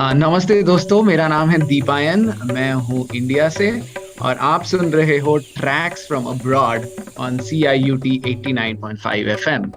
नमस्ते दोस्तों, मेरा नाम है दीपायन, मैं हूँ इंडिया से, और आप सुन रहे हो tracks from abroad on C I U T eighty nine point five F M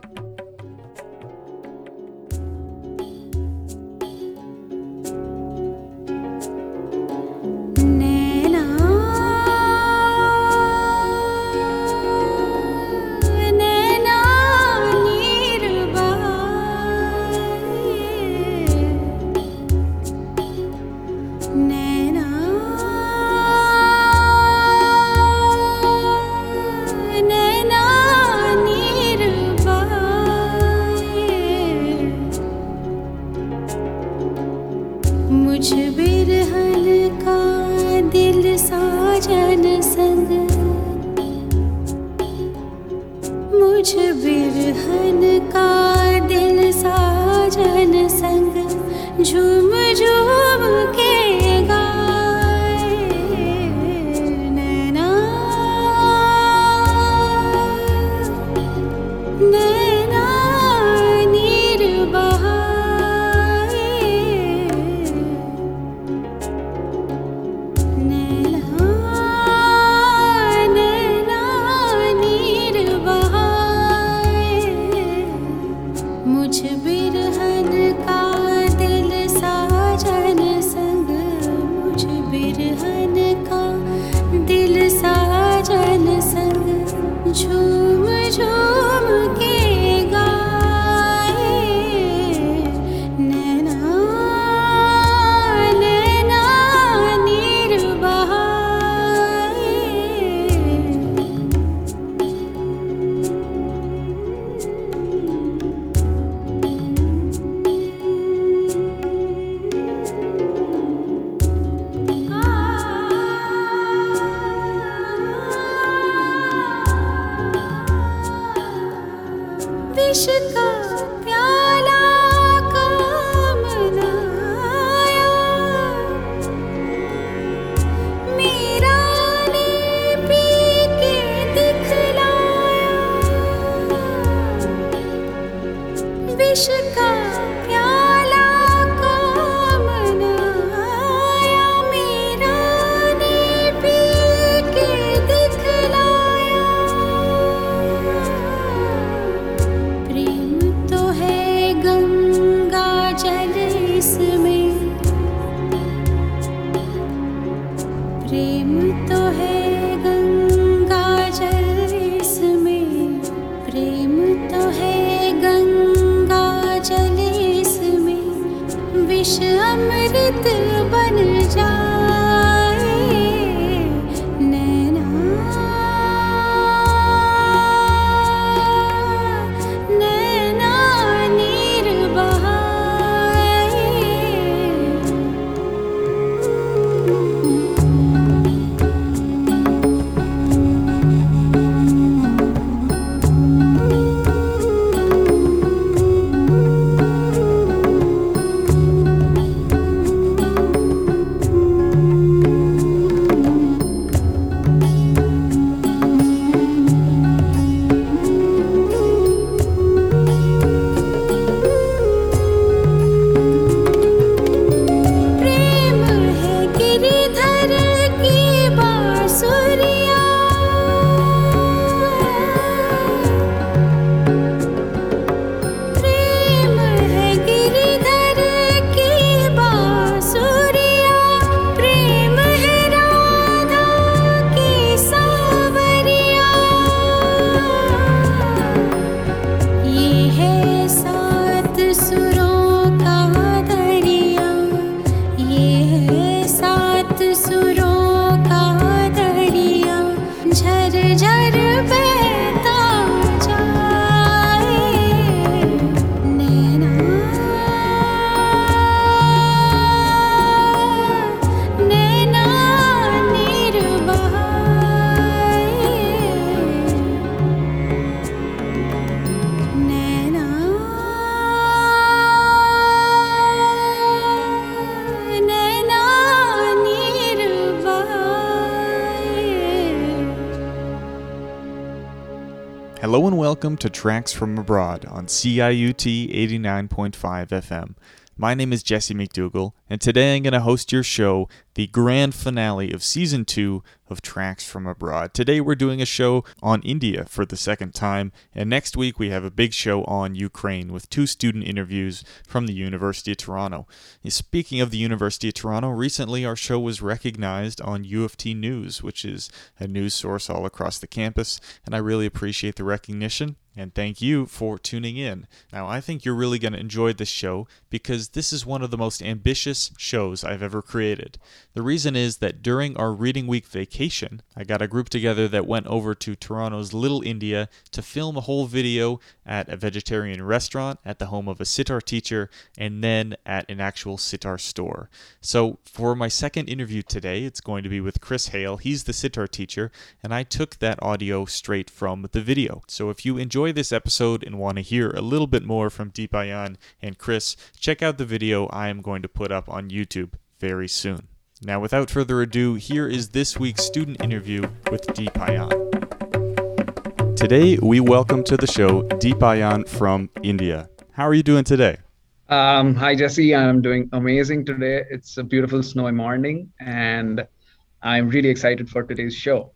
Tracks from Abroad on CIUT 89.5 FM. My name is Jesse McDougall, and today I'm going to host your show, the grand finale of season two of Tracks from Abroad. Today we're doing a show on India for the second time, and next week we have a big show on Ukraine with two student interviews from the University of Toronto. And speaking of the University of Toronto, recently our show was recognized on U of T News, which is a news source all across the campus, and I really appreciate the recognition. And thank you for tuning in. Now, I think you're really going to enjoy this show because this is one of the most ambitious shows I've ever created. The reason is that during our Reading Week vacation, I got a group together that went over to Toronto's Little India to film a whole video at a vegetarian restaurant, at the home of a sitar teacher, and then at an actual sitar store. So, for my second interview today, it's going to be with Chris Hale. He's the sitar teacher, and I took that audio straight from the video. So, if you enjoy this episode and want to hear a little bit more from Deepayan and Chris, check out the video I am going to put up on YouTube very soon. Now, without further ado, here is this week's student interview with Deepayan. Today, we welcome to the show Deepayan from India. How are you doing today? Um, hi, Jesse. I'm doing amazing today. It's a beautiful snowy morning, and I'm really excited for today's show.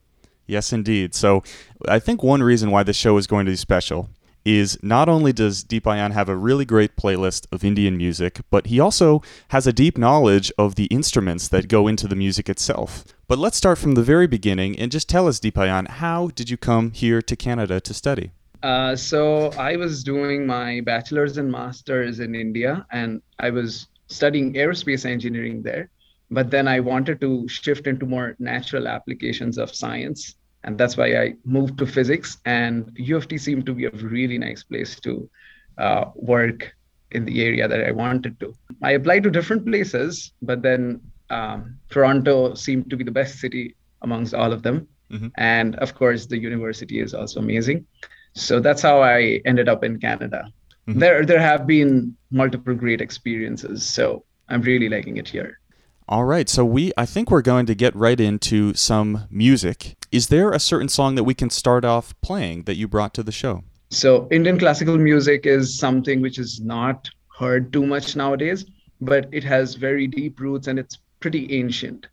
Yes, indeed. So, I think one reason why this show is going to be special is not only does Deepayan have a really great playlist of Indian music, but he also has a deep knowledge of the instruments that go into the music itself. But let's start from the very beginning and just tell us, Deepayan, how did you come here to Canada to study? Uh, so I was doing my bachelor's and master's in India, and I was studying aerospace engineering there. But then I wanted to shift into more natural applications of science. And that's why I moved to physics. And U of T seemed to be a really nice place to uh, work in the area that I wanted to. I applied to different places, but then um, Toronto seemed to be the best city amongst all of them. Mm-hmm. And of course, the university is also amazing. So that's how I ended up in Canada. Mhm. There, there have been multiple great experiences. So I'm really liking it here. All right, so we I think we're going to get right into some music. Is there a certain song that we can start off playing that you brought to the show? So Indian classical music is something which is not heard too much nowadays, but it has very deep roots and it's pretty ancient.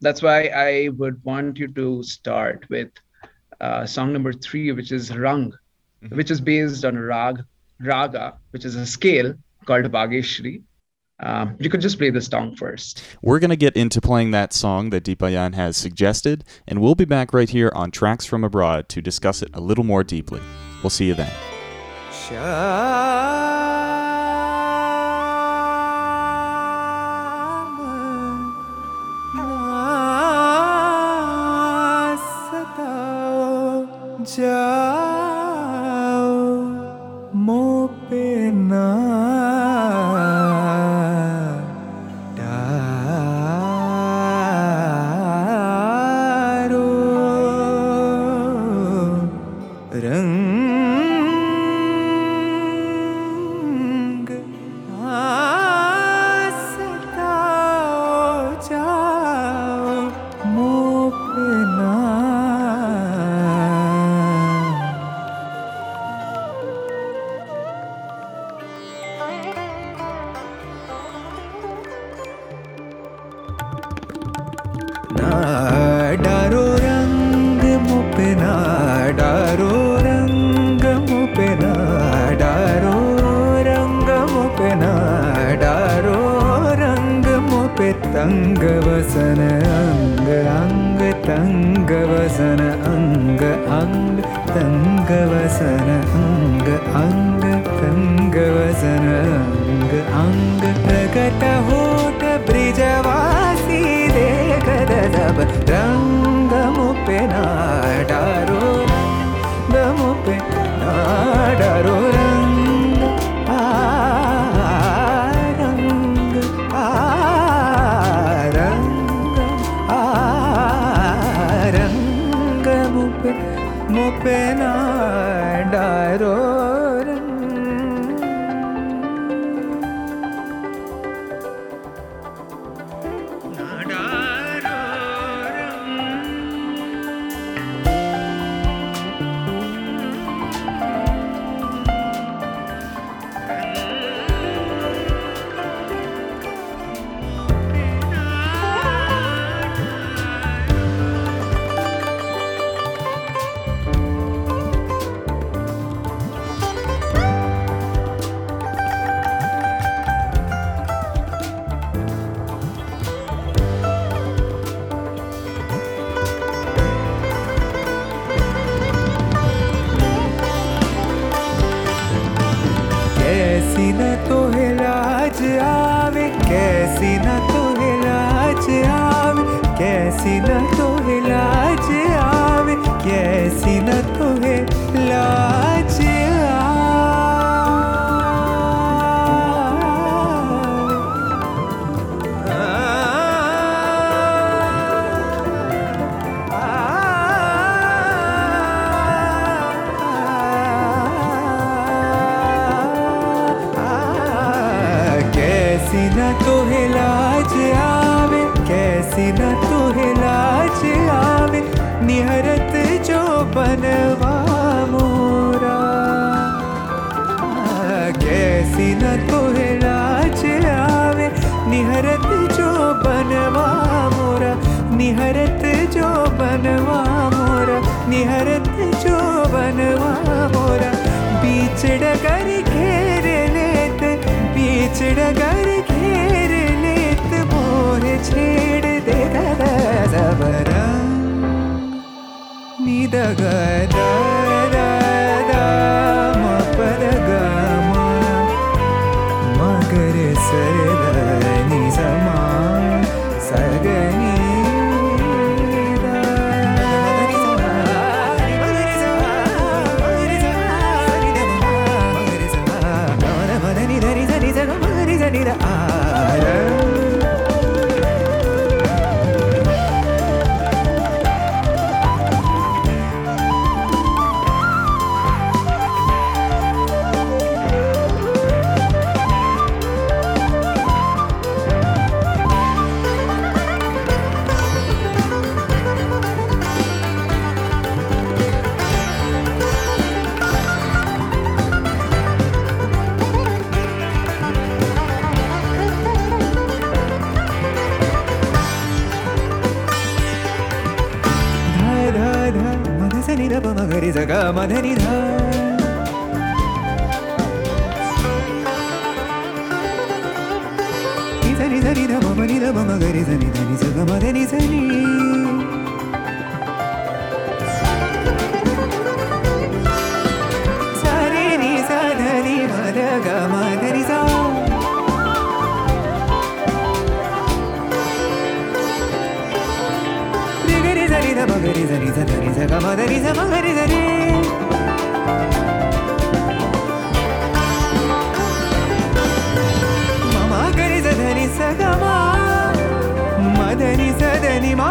That's why I would want you to start with uh, song number three, which is Rang, Mhm. which is based on rag, raga, which is a scale called Bhageshri. Um, you could just play the song first. We're going to get into playing that song that Deepayan has suggested, and we'll be back right here on Tracks from Abroad to discuss it a little more deeply. We'll see you then. जाओ होट भूतब्रिजवासीदे कदलपत्रम् जो बनवा मोरा। कैसी न तो लाज आवे निहरत जो बनवा मोरा निहरत जो बनवा मोरा निहरत जो बनवा मोरा। बीच डगर घेर लेत बीच डगर घेर लेत मोर निद ga ma ga ri za ri za ga ri za ga ma da ri za ma ga ri za ri ma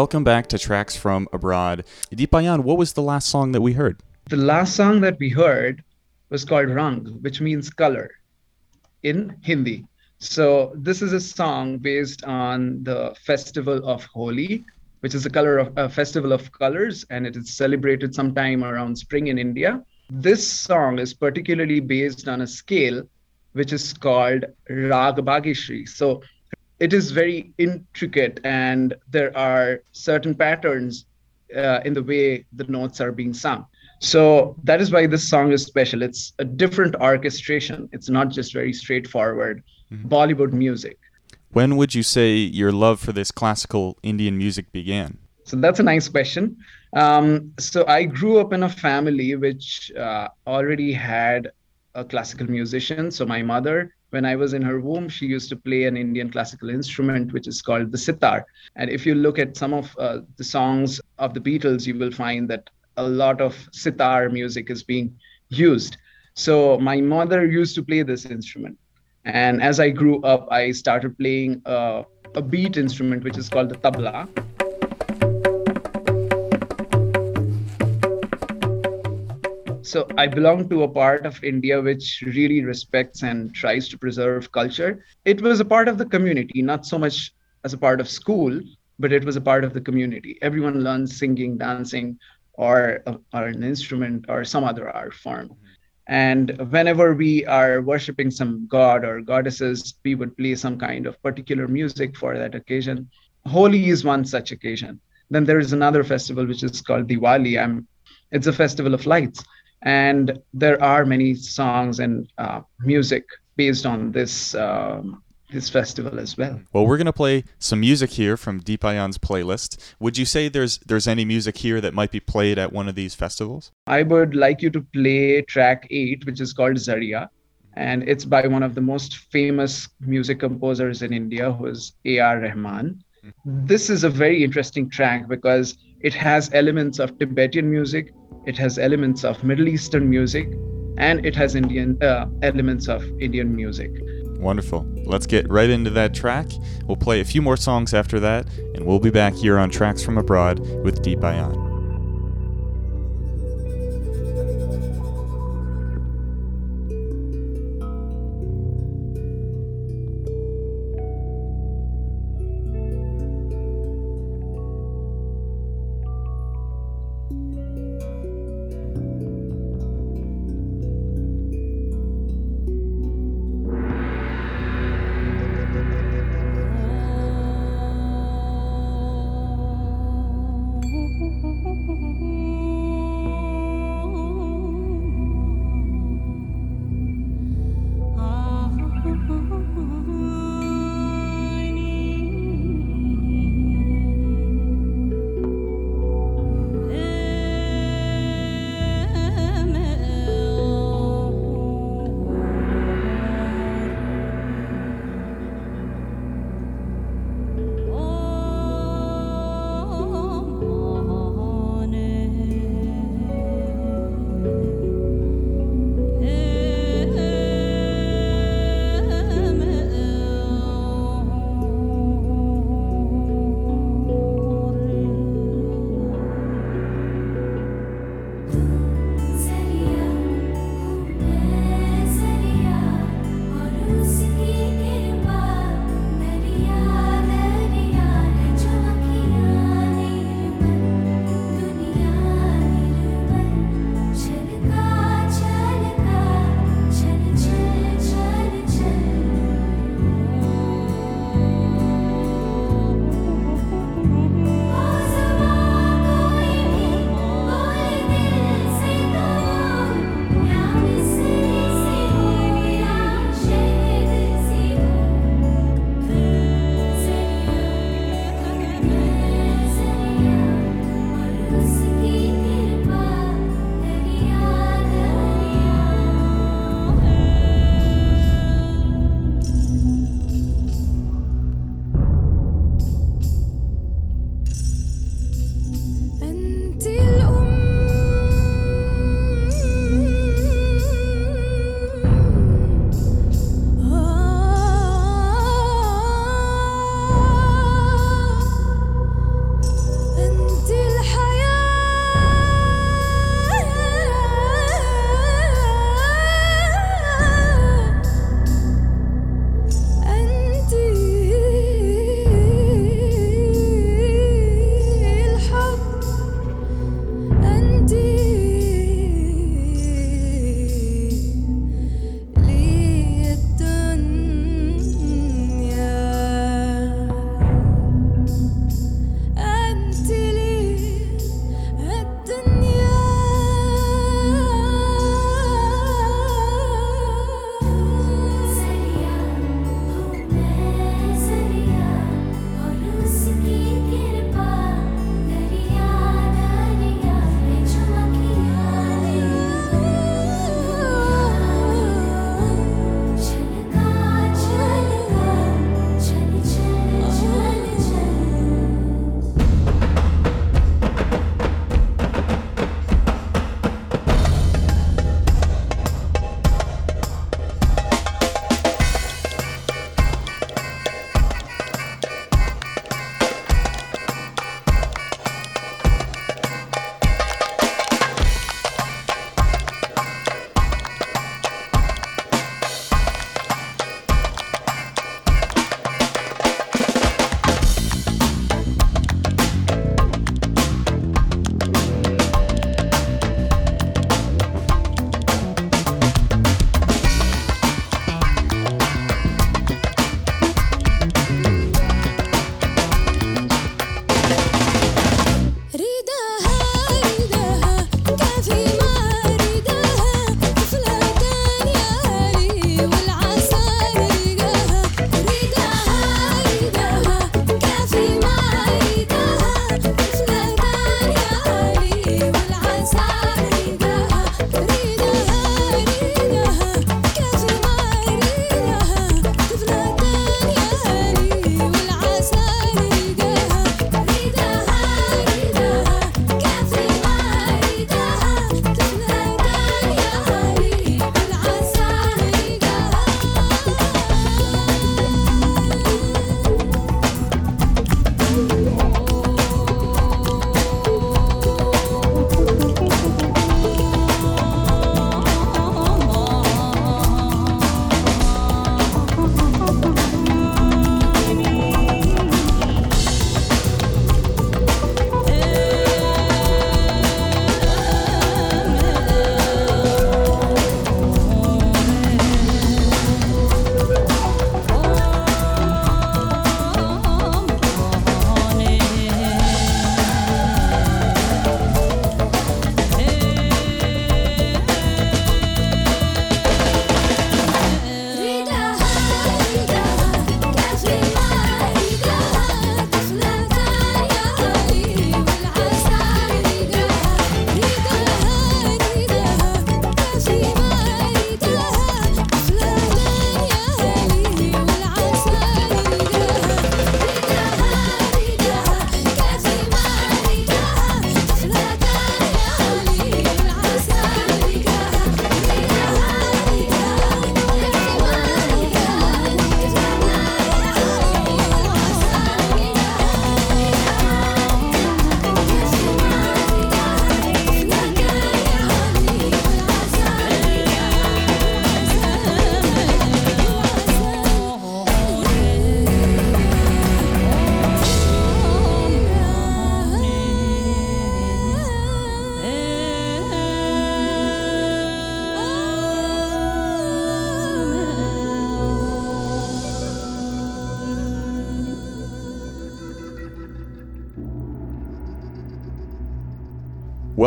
Welcome back to Tracks from Abroad. Deepayan, what was the last song that we heard? The last song that we heard was called Rang, which means color in Hindi. So this is a song based on the festival of Holi, which is a color of a festival of colors, and it is celebrated sometime around spring in India. This song is particularly based on a scale which is called Rag Bhagishri. So it is very intricate, and there are certain patterns uh, in the way the notes are being sung. So that is why this song is special. It's a different orchestration. It's not just very straightforward Bollywood music. When would you say your love for this classical Indian music began? So that's a nice question. Um, so I grew up in a family which uh, already had a classical musician. So my mother, when I was in her womb, she used to play an Indian classical instrument which is called the sitar. And if you look at some of uh, the songs of the Beatles, you will find that a lot of sitar music is being used. So my mother used to play this instrument. And as I grew up, I started playing a, a beat instrument, which is called the tabla. So I belong to a part of India which really respects and tries to preserve culture. It was a part of the community, not so much as a part of school, but it was a part of the community. Everyone learns singing, dancing, or, or an instrument or some other art form. And whenever we are worshiping some god or goddesses, we would play some kind of particular music for that occasion. Holi is one such occasion. Then there is another festival which is called Diwali. I'm, it's a festival of lights and there are many songs and uh, music based on this um, this festival as well. Well, we're gonna play some music here from Deepayan's playlist. Would you say there's there's any music here that might be played at one of these festivals? I would like you to play track eight, which is called Zariya, and it's by one of the most famous music composers in India, who is A.R. Rahman. This is a very interesting track because it has elements of Tibetan music, it has elements of Middle Eastern music, and it has Indian uh, elements of Indian music. Wonderful. Let's get right into that track. We'll play a few more songs after that, and we'll be back here on Tracks from Abroad with Deepayan. Thank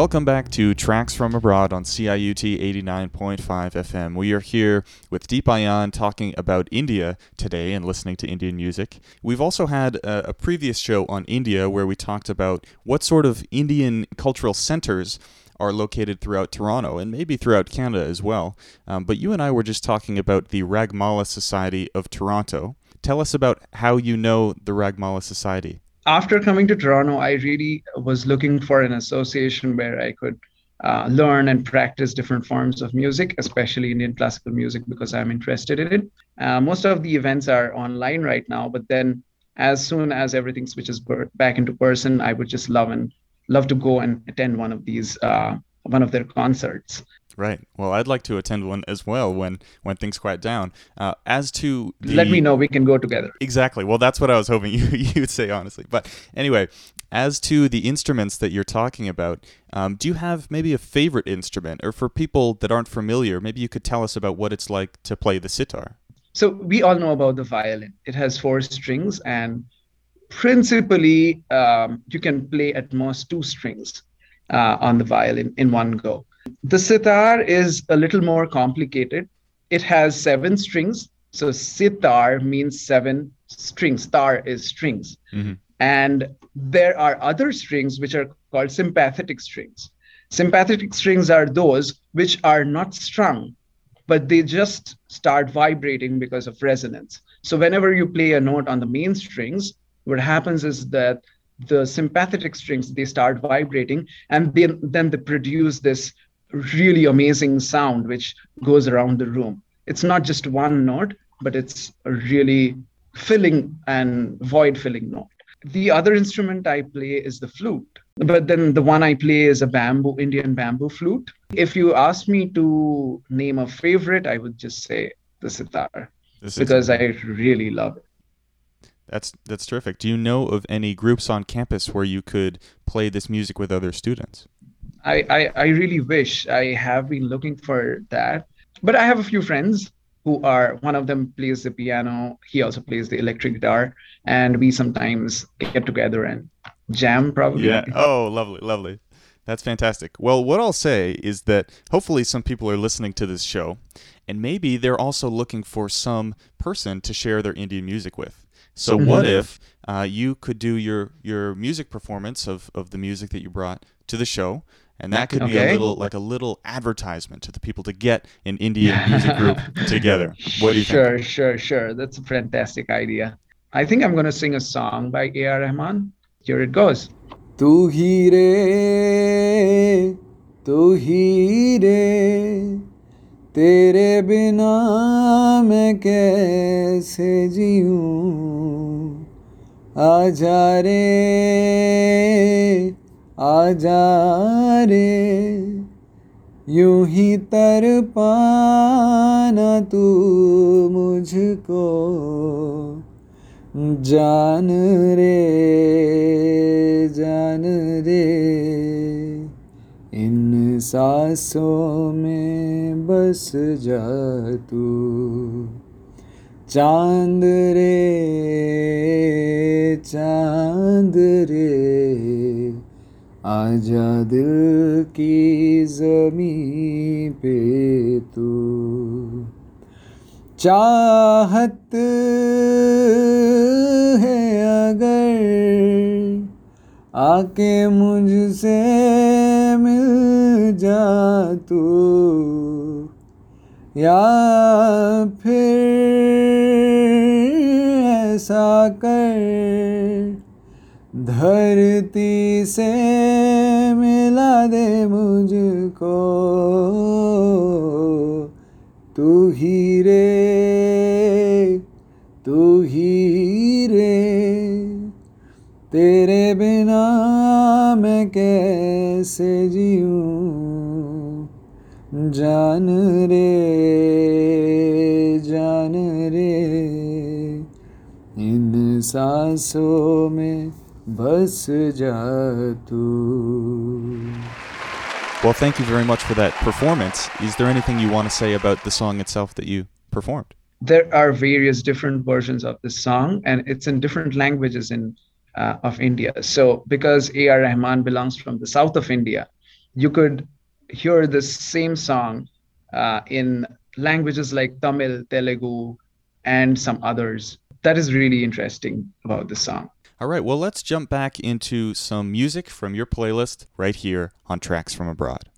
Welcome back to Tracks from Abroad on CIUT 89.5 FM. We are here with Deepayan talking about India today and listening to Indian music. We've also had a, a previous show on India where we talked about what sort of Indian cultural centers are located throughout Toronto and maybe throughout Canada as well. Um, but you and I were just talking about the Ragmala Society of Toronto. Tell us about how you know the Ragmala Society. After coming to Toronto, I really was looking for an association where I could uh, learn and practice different forms of music, especially Indian classical music, because I'm interested in it. Uh, most of the events are online right now, but then as soon as everything switches per- back into person, I would just love and love to go and attend one of these, uh, one of their concerts. Right. Well, I'd like to attend one as well when when things quiet down. Uh, as to the, Let me know. We can go together. Exactly. Well, that's what I was hoping you you'd say honestly. But anyway, as to the instruments that you're talking about, um, do you have maybe a favorite instrument, or for people that aren't familiar, maybe you could tell us about what it's like to play the sitar. So we all know about the violin. It has four strings, and principally, um, you can play at most two strings uh, on the violin in one go. The sitar is a little more complicated. It has seven strings. So sitar means seven strings. Tar is strings. Mhm. And there are other strings which are called sympathetic strings. Sympathetic strings are those which are not strung, but they just start vibrating because of resonance. So whenever you play a note on the main strings, what happens is that the sympathetic strings they start vibrating and then then they produce this really amazing sound which goes around the room. It's not just one note, but it's a really filling and void filling note. The other instrument I play is the flute, but then the one I play is a bamboo, Indian bamboo flute. If you ask me to name a favorite, I would just say the sitar This is- because I really love it. that's that's terrific. Do you know of any groups on campus where you could play this music with other students? I, I, I really wish I have been looking for that. But I have a few friends who are, one of them plays the piano, he also plays the electric guitar, and we sometimes get together and jam probably. Yeah. Oh, lovely, lovely. That's fantastic. Well, what I'll say is that hopefully some people are listening to this show, and maybe they're also looking for some person to share their Indian music with. So, what Mhm. if uh, you could do your your music performance of, of the music that you brought to the show, and that could be a Okay. little like a little advertisement to the people to get an Indian music group together. What do you think? sure, sure, sure. That's a fantastic idea. I think I'm going to sing a song by A.R. Rahman. Here it goes. तू ही रे तू ही रे तेरे बिना मैं कैसे जीऊं आजा रे आजा रे, यूँ ही तर पाना तू मुझको। जान रे जान रे, इन सांसों में बस जा तू। चाँद रे चाँद रे। आजा दिल की जमी पे तू। चाहत है अगर आके मुझसे मिल जा तू, या फिर ऐसा कर धरती से मिला दे मुझको। तू ही रे, तू ही रे। तेरे बिना मैं कैसे जीऊं? जान रे जान रे। इन सांसों में बस जा तू Well, thank you very much for that performance. Is there anything you want to say about the song itself that you performed? There are various different versions of this song, and it's in different languages in uh, of India. So, because A.R. Rahman belongs from the south of India, you could hear this same song uh, in languages like Tamil, Telugu, and some others. That is really interesting about the song. All right, well, let's jump back into some music from your playlist right here on Tracks from Abroad.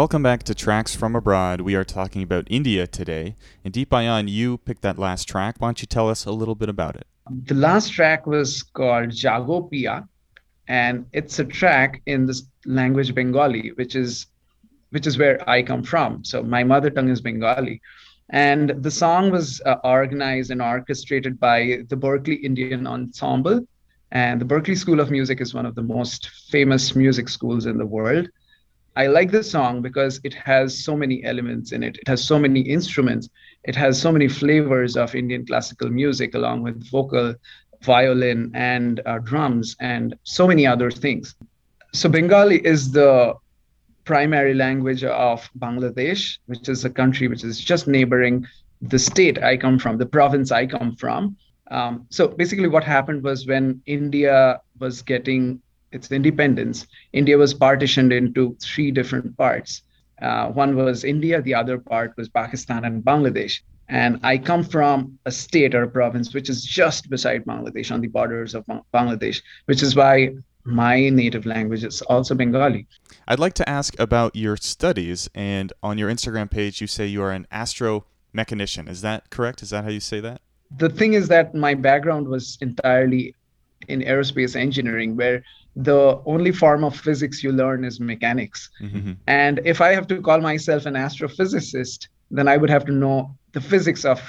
Welcome back to Tracks from Abroad. We are talking about India today. And Deepayan, you picked that last track. Why don't you tell us a little bit about it? The last track was called Jago Pia, and it's a track in the language Bengali, which is which is where I come from. So my mother tongue is Bengali. And the song was uh, organized and orchestrated by the Berklee Indian Ensemble. And the Berklee School of Music is one of the most famous music schools in the world. I like this song because it has so many elements in it. It has so many instruments. It has so many flavors of Indian classical music, along with vocal, violin, and uh, drums, and so many other things. So, Bengali is the primary language of Bangladesh, which is a country which is just neighboring the state I come from, the province I come from. Um, so basically, what happened was when India was getting its independence, India was partitioned into three different parts. Uh, one was India, the other part was Pakistan and Bangladesh. And I come from a state or a province which is just beside Bangladesh on the borders of Bangladesh, which is why my native language is also Bengali. I'd like to ask about your studies. And on your Instagram page, you say you are an astromechanician. Is that correct? Is that how you say that? The thing is that my background was entirely in aerospace engineering, where the only form of physics you learn is mechanics. Mm-hmm. And if I have to call myself an astrophysicist, then I would have to know the physics of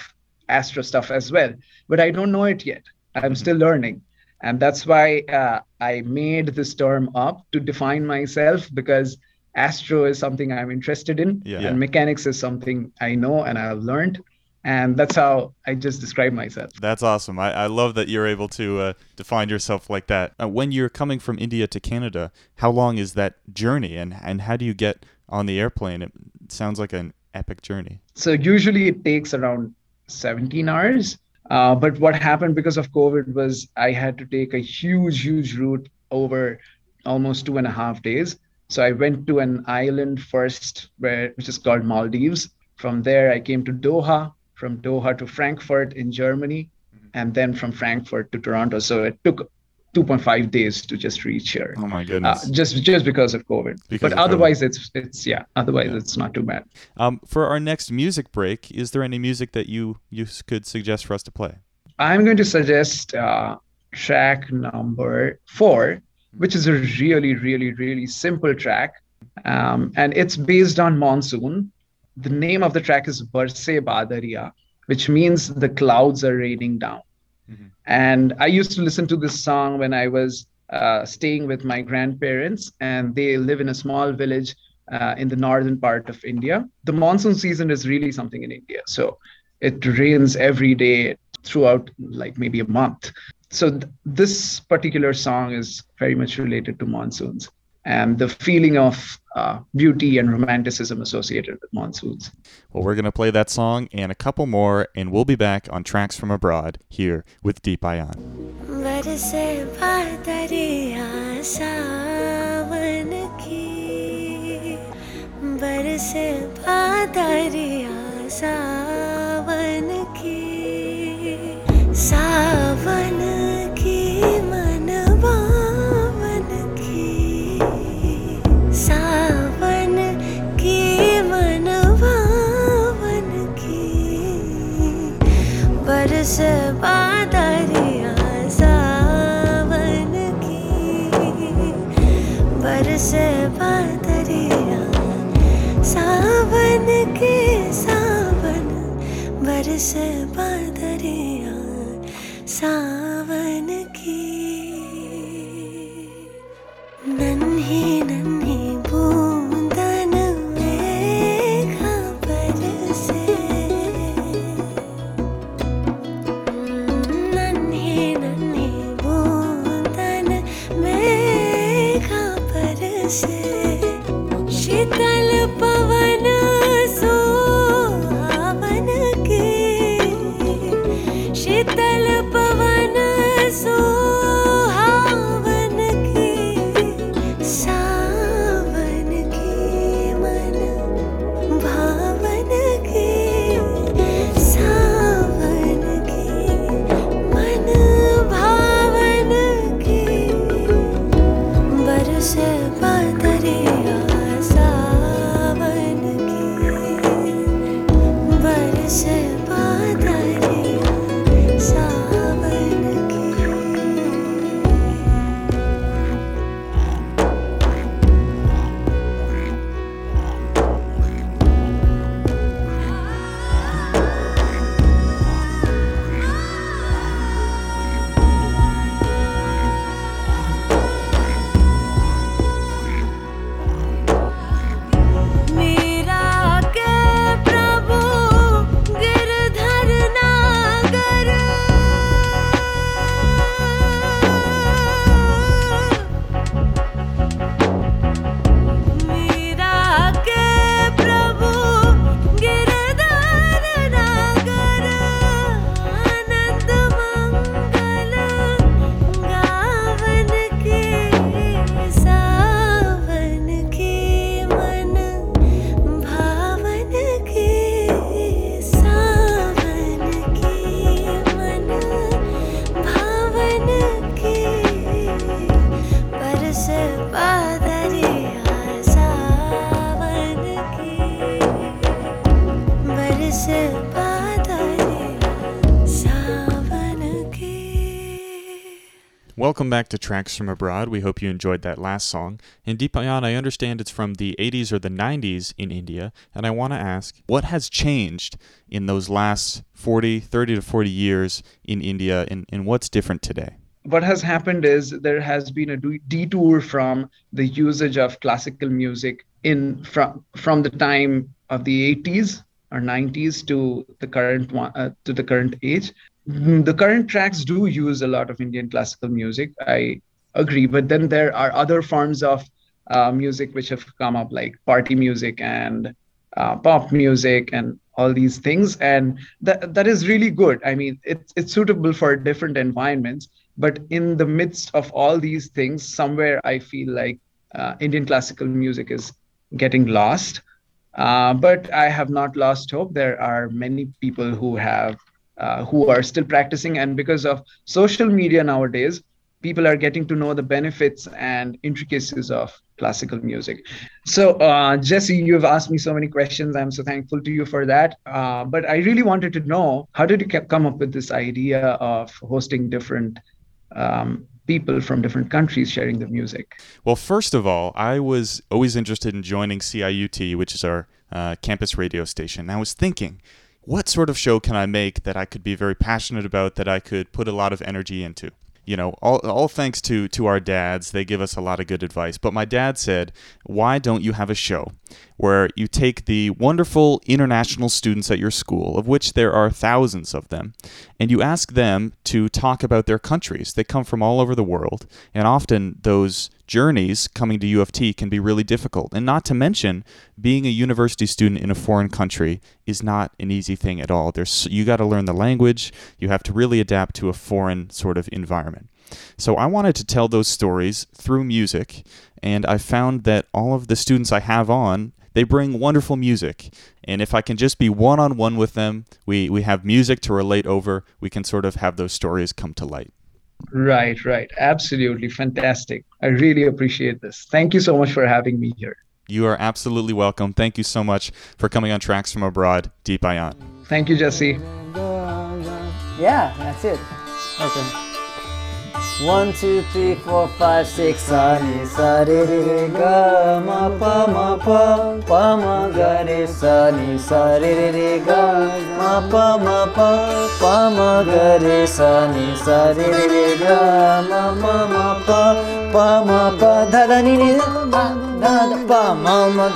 astro stuff as well. But I don't know it yet. I'm still learning. And that's why uh, I made this term up to define myself because astro is something I'm interested in, Yeah. and mechanics is something I know and I've learned. And that's how I just describe myself. That's awesome. I, I love that you're able to uh, define yourself like that. Uh, when you're coming from India to Canada, how long is that journey and, and how do you get on the airplane? It sounds like an epic journey. So usually it takes around 17 hours. Uh, but what happened because of COVID was I had to take a huge, huge route over almost two and a half days. So I went to an island first, where which is called Maldives. From there, I came to Doha. From Doha to Frankfurt in Germany, and then from Frankfurt to Toronto. So it took 2.5 days to just reach here. Oh my Uh, goodness. just just because of COVID. Because but of COVID. otherwise, it's it's yeah. Otherwise, Yeah. it's not too bad. Um, for our next music break, is there any music that you, you could suggest for us to play? I'm going to suggest uh, track number four, which is a really, really, really simple track. Um, and it's based on monsoon. The name of the track is Barse Badaria, which means the clouds are raining down. Mhm. And I used to listen to this song when I was uh, staying with my grandparents, and they live in a small village uh, in the northern part of India. The monsoon season is really something in India. So it rains every day throughout like maybe a month. So th- this particular song is very much related to monsoons and the feeling of uh, beauty and romanticism associated with monsoons. Well, we're going to play that song and a couple more, and we'll be back on Tracks from Abroad here with Deepayan. Welcome back to Tracks from Abroad. We hope you enjoyed that last song. And Deepayan, I understand it's from the 80s or the 90s in India, and I want to ask what has changed in those last 40, 30 to 40 years in India, and, and what's different today? what has happened is there has been a detour from the usage of classical music in from from the time of the 80s or 90s to the current one uh, to the current age the current tracks do use a lot of indian classical music. I agree but then there are other forms of uh, music which have come up like party music and uh, pop music and all these things and that that is really good. I mean it's it's suitable for different environments but in the midst of all these things somewhere i feel like uh, indian classical music is getting lost. Uh, but i have not lost hope. There are many people who have uh, who are still practicing. And because of social media nowadays people are getting to know the benefits and intricacies of classical music. So uh, jesse you've asked me so many questions. I'm so thankful to you for that. Uh, but i really wanted to know how did you come up with this idea of hosting different um, people from different countries sharing the music? Well, first of all, I was always interested in joining CIUT, which is our uh, campus radio station. And I was thinking, what sort of show can I make that I could be very passionate about, that I could put a lot of energy into? you know, all, all thanks to to our dads, they give us a lot of good advice. But my dad said, "Why don't you have a show where you take the wonderful international students at your school, of which there are thousands of them, and you ask them to talk about their countries. They come from all over the world, and often those journeys coming to U of T can be really difficult. And not to mention, being a university student in a foreign country is not an easy thing at all. There's you got to learn the language. You have to really adapt to a foreign sort of environment. So I wanted to tell those stories through music, and I found that all of the students I have on they bring wonderful music. And if I can just be one on one with them, we, we have music to relate over, we can sort of have those stories come to light. Right, right. Absolutely fantastic. I really appreciate this. Thank you so much for having me here. You are absolutely welcome. Thank you so much for coming on Tracks from Abroad, Deepayan. Thank you, Jesse. Yeah, that's it. Okay. One, two, three, four, five, six, sa ni sa re re ga ma pa ma pa pa ma ga re sa ni sa re re re ga ma pa ma pa pa ma ga re sa ni sa re re re ga ma ma ma pa pa ma pa da da ni ni da da pa ma ma.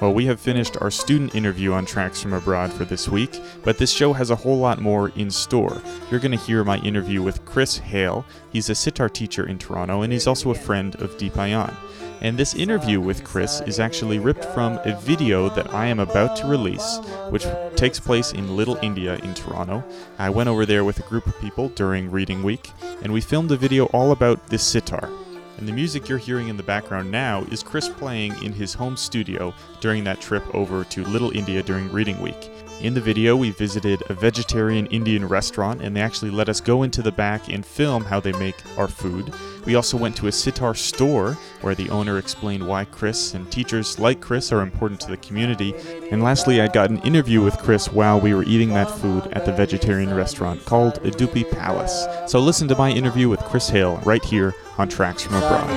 Well, we have finished our student interview on Tracks from Abroad for this week, but this show has a whole lot more in store. You're going to hear my interview with Chris Hale. He's a sitar teacher in Toronto, and he's also a friend of Deepayan. And this interview with Chris is actually ripped from a video that I am about to release, which takes place in Little India in Toronto. I went over there with a group of people during Reading Week, and we filmed a video all about this sitar. And the music you're hearing in the background now is Chris playing in his home studio during that trip over to Little India during Reading Week. In the video, we visited a vegetarian Indian restaurant and they actually let us go into the back and film how they make our food. We also went to a sitar store where the owner explained why Chris and teachers like Chris are important to the community. And lastly, I got an interview with Chris while we were eating that food at the vegetarian restaurant called Udupi Palace. So listen to my interview with Chris Hale right here on Tracks from Abroad.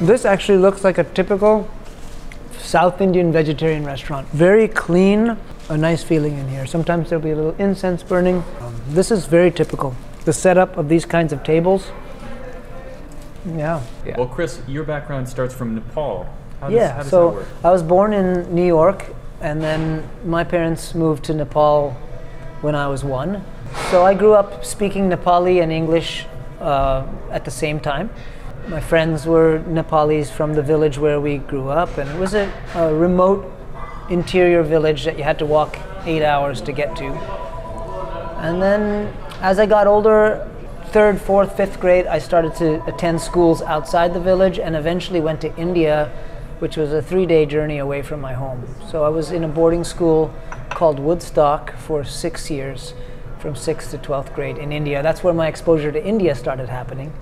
This actually looks like a typical South Indian vegetarian restaurant. Very clean, a nice feeling in here. Sometimes there'll be a little incense burning. Um, this is very typical. The setup of these kinds of tables. Yeah. yeah. Well, Chris, your background starts from Nepal. How does, yeah, so I was born in New York, and then my parents moved to Nepal when I was one. So I grew up speaking Nepali and English uh, at the same time. My friends were Nepalis from the village where we grew up, and it was a, a remote interior village that you had to walk eight hours to get to. And then as I got older, third, fourth, fifth grade, I started to attend schools outside the village and eventually went to India, which was a three day journey away from my home. So I was in a boarding school called Woodstock for six years, from sixth to 12th grade in India. That's where my exposure to India started happening.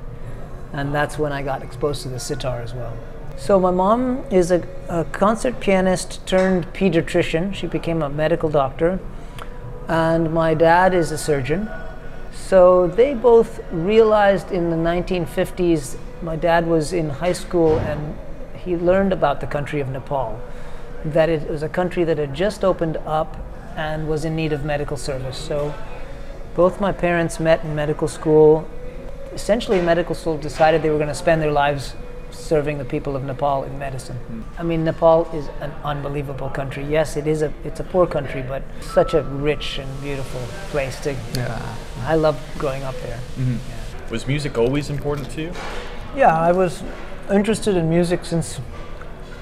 And that's when I got exposed to the sitar as well. So my mom is a, a concert pianist turned pediatrician. She became a medical doctor and my dad is a surgeon. So they both realized in the 1950s, my dad was in high school and he learned about the country of Nepal, that it was a country that had just opened up and was in need of medical service. So both my parents met in medical school. Essentially, medical school decided they were going to spend their lives serving the people of Nepal in medicine. I mean, Nepal is an unbelievable country. Yes, it is a it's a poor country, but such a rich and beautiful place to. Yeah. I love growing up there. Was music always important to you? Yeah, I was interested in music since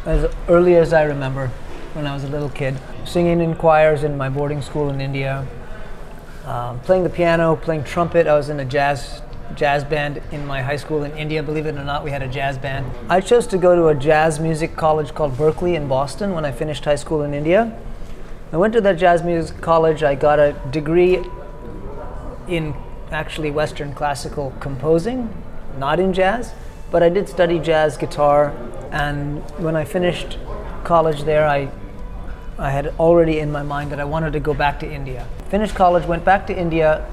as early as I remember, when I was a little kid, singing in choirs in my boarding school in India, um, playing the piano, playing trumpet. I was in a jazz jazz band in my high school in India. Believe it or not, we had a jazz band. I chose to go to a jazz music college called Berklee in Boston when I finished high school in India. I went to that jazz music college. I got a degree in actually Western classical composing, not in jazz, but I did study jazz guitar. And when I finished college there, I I had already in my mind that I wanted to go back to India. Finished college, went back to India.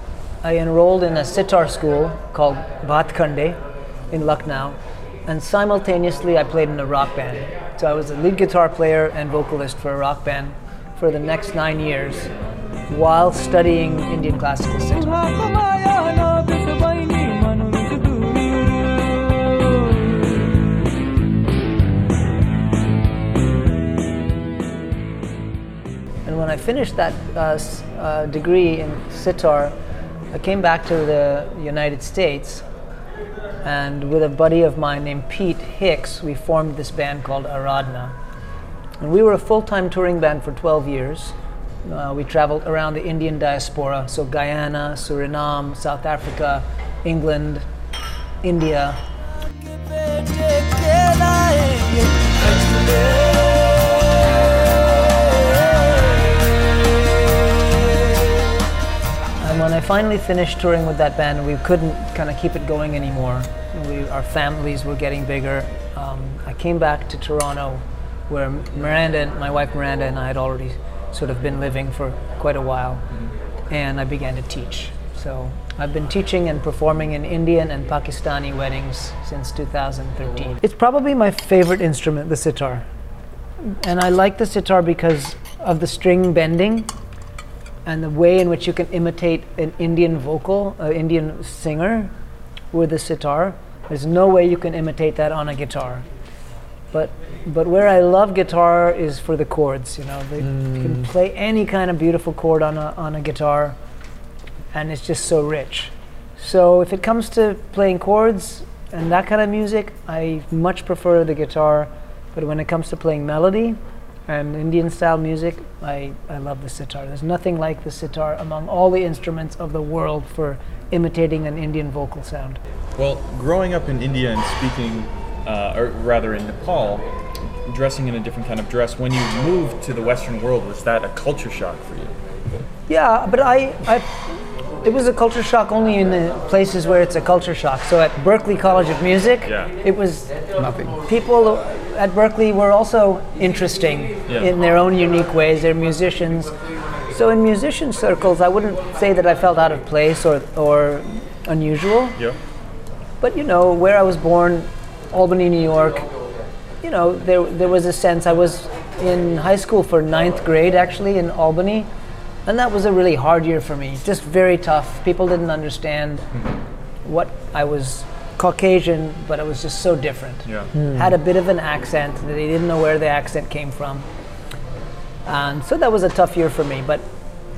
I enrolled in a sitar school called Bhatkhande in Lucknow, and simultaneously I played in a rock band. So I was a lead guitar player and vocalist for a rock band for the next nine years. while studying Indian classical sitar. And when I finished that uh, uh, degree in sitar, I came back to the United States, and with a buddy of mine named Pete Hicks, we formed this band called Aradhna. And we were a full time touring band for 12 years. Uh, we traveled around the Indian diaspora, so Guyana, Suriname, South Africa, England, India. When I finally finished touring with that band, we couldn't kind of keep it going anymore. We, our families were getting bigger. Um, I came back to Toronto, where Miranda, and my wife Miranda, and I had already sort of been living for quite a while, and I began to teach. So I've been teaching and performing in Indian and Pakistani weddings since 2013. It's probably my favorite instrument, the sitar. And I like the sitar because of the string bending and the way in which you can imitate an Indian vocal, an Indian singer with the sitar. There's no way you can imitate that on a guitar. But but where I love guitar is for the chords. You know, they, you can mm. play any kind of beautiful chord on a on a guitar, and it's just so rich. So if it comes to playing chords and that kind of music, I much prefer the guitar. But when it comes to playing melody and Indian style music, I, I love the sitar. There's nothing like the sitar among all the instruments of the world for imitating an Indian vocal sound. Well, growing up in India and speaking, uh, or rather in Nepal, dressing in a different kind of dress, when you moved to the Western world, was that a culture shock for you? Yeah, but I, I, it was a culture shock only in the places where it's a culture shock. So at Berklee College of Music, Yeah. it was Nothing. people at Berklee were also interesting Yeah. in their own unique ways. They're musicians. So in musician circles, I wouldn't say that I felt out of place or, or unusual. Yeah. But you know, where I was born, Albany, New York, you know, there there was a sense I was in high school for ninth grade actually in Albany, and that was a really hard year for me. Just very tough. People didn't understand mm-hmm. what I was Caucasian, but it was just so different. Yeah. Hmm. Had a bit of an accent. That they didn't know where the accent came from, and so that was a tough year for me. But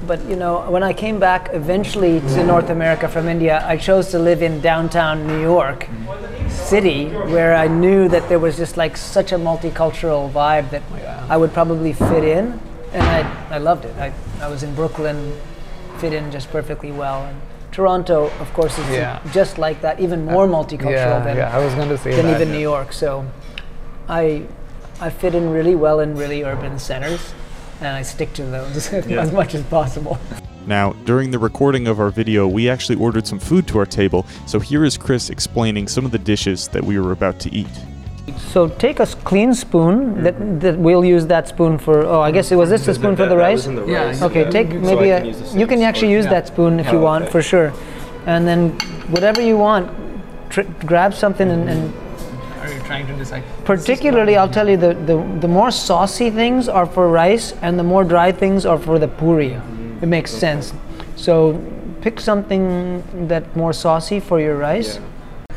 but you know, when I came back eventually to North America from India, I chose to live in downtown New York City, where I knew that there was just like such a multicultural vibe that I would probably fit in, and I, I loved it. I, I was in Brooklyn, fit in just perfectly well. And Toronto, of course, is Yeah. just like that, even uh, more multicultural Yeah, than, yeah, I was going to say than that. even New York. So I I fit in really well in really urban centers, and I stick to those as much as possible. Now, during the recording of our video, we actually ordered some food to our table, so here is Chris explaining some of the dishes that we were about to eat. So take a clean spoon. That, that we'll use that spoon for. Oh, I guess it was this the spoon for the rice. Yeah, Okay, take So maybe I a. can you can actually spoon? use that spoon if you Oh, want okay. for sure, and then whatever you want, tr- grab something and, and Are you trying to decide? particularly I'll tell you the, the the more saucy things are for rice and the more dry things are for the puri. It makes sense. So pick something that more saucy for your rice.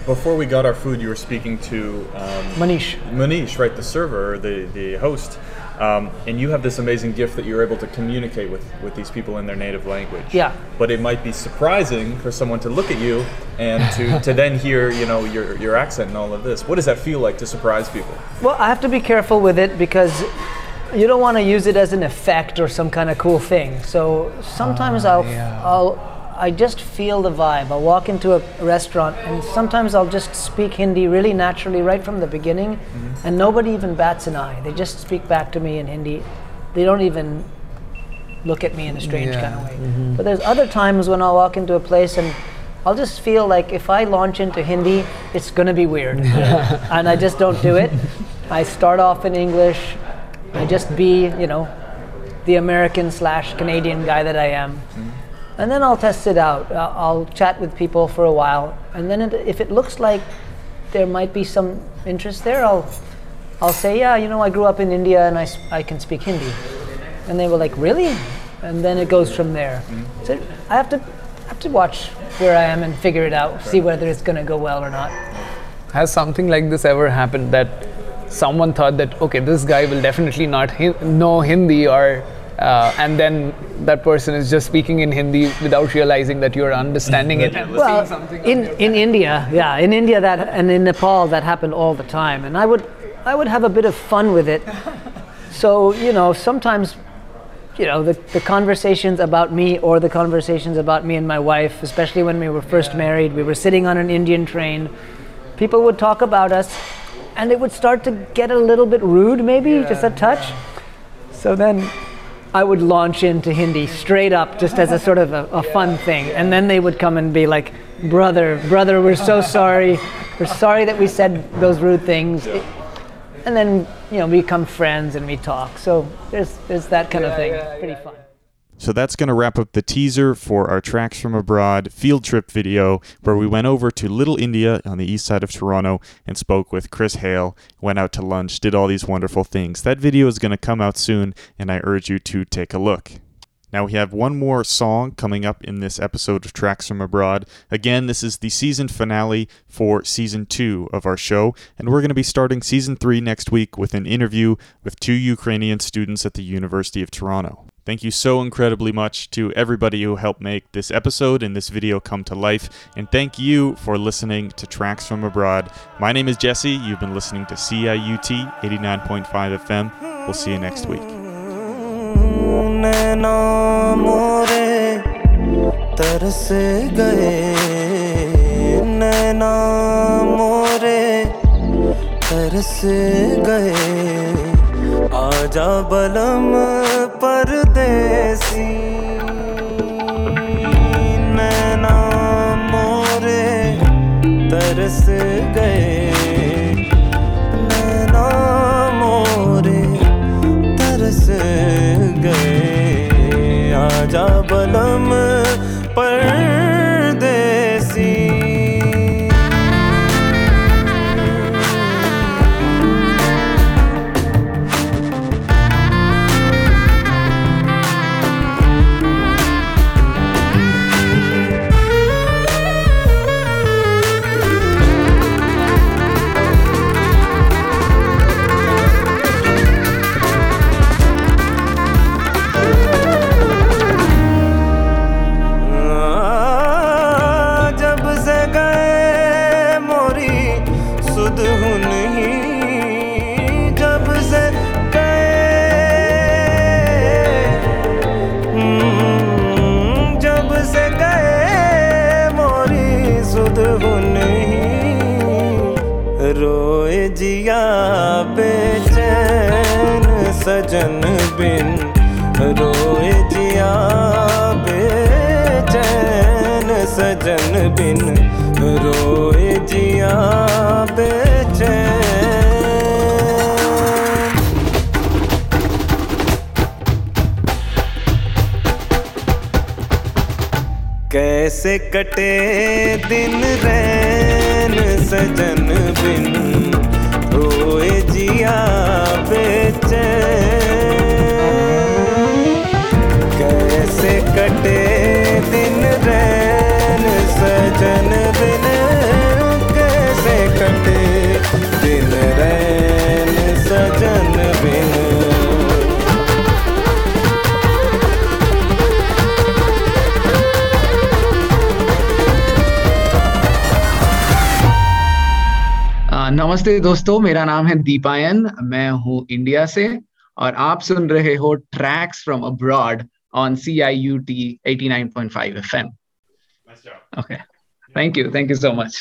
Before we got our food, you were speaking to um, Manish. Manish, right, the server, the, the host, um, and you have this amazing gift that you're able to communicate with, with these people in their native language. Yeah. But it might be surprising for someone to look at you and to, to then hear, you know, your, your accent and all of this. What does that feel like to surprise people? Well, I have to be careful with it because you don't want to use it as an effect or some kind of cool thing. So sometimes I'll, yeah. I'll, I just feel the vibe. I'll walk into a restaurant and sometimes I'll just speak Hindi really naturally right from the beginning, mm-hmm. and nobody even bats an eye. They just speak back to me in Hindi. They don't even look at me in a strange Yeah. kind of way. Mm-hmm. But there's other times when I'll walk into a place and I'll just feel like if I launch into Hindi, it's going to be weird. and I just don't do it. I start off in English. I just be, you know, the American slash Canadian guy that I am. Mm-hmm. And then I'll test it out. I'll, I'll chat with people for a while. And then it, if it looks like there might be some interest there, I'll, I'll say, yeah, you know, I grew up in India and I, I can speak Hindi. And they were like, really? and then it goes from there. Mm-hmm. So I have to have to watch where I am and figure it out, see whether it's going to go well or not. Has something like this ever happened that someone thought that okay, this guy will definitely not know Hindi, or uh, and then that person is just speaking in Hindi without realizing that you're understanding it. and well, something in in India, yeah, in India that and in Nepal that happened all the time, and I would I would have a bit of fun with it. So you know, sometimes, you know, the the conversations about me or the conversations about me and my wife, especially when we were first married, we were sitting on an Indian train. People would talk about us, and it would start to get a little bit rude, maybe just a touch. So then I would launch into Hindi straight up, just as a sort of a, a fun thing. And then they would come and be like, brother, brother, we're so sorry. We're sorry that we said those rude things. It- and then, you know, we become friends and we talk. So there's, there's that kind of thing. Pretty fun. So that's going to wrap up the teaser for our Tracks from Abroad field trip video, where we went over to Little India on the east side of Toronto and spoke with Chris Hale, went out to lunch, did all these wonderful things. That video is going to come out soon, and I urge you to take a look. Now we have one more song coming up in this episode of Tracks from Abroad. Again, this is the season finale for season two of our show, and we're going to be starting season three next week with an interview with two Ukrainian students at the University of Toronto. Thank you so incredibly much to everybody who helped make this episode and this video come to life, and thank you for listening to Tracks from Abroad. My name is Jesse. You've been listening to CIUT 89.5 FM. We'll see you next week. नैना मोरे तरस गए आजा बलम परदेसी। नैना मोरे तरस गए। नैना मोरे तरस गए। आजा बलम परदेसी नमस्ते दोस्तों मेरा नाम है दीपायन मैं हूँ इंडिया से और आप सुन रहे हो tracks from abroad on C I U T eighty nine point five F M okay thank you thank you so much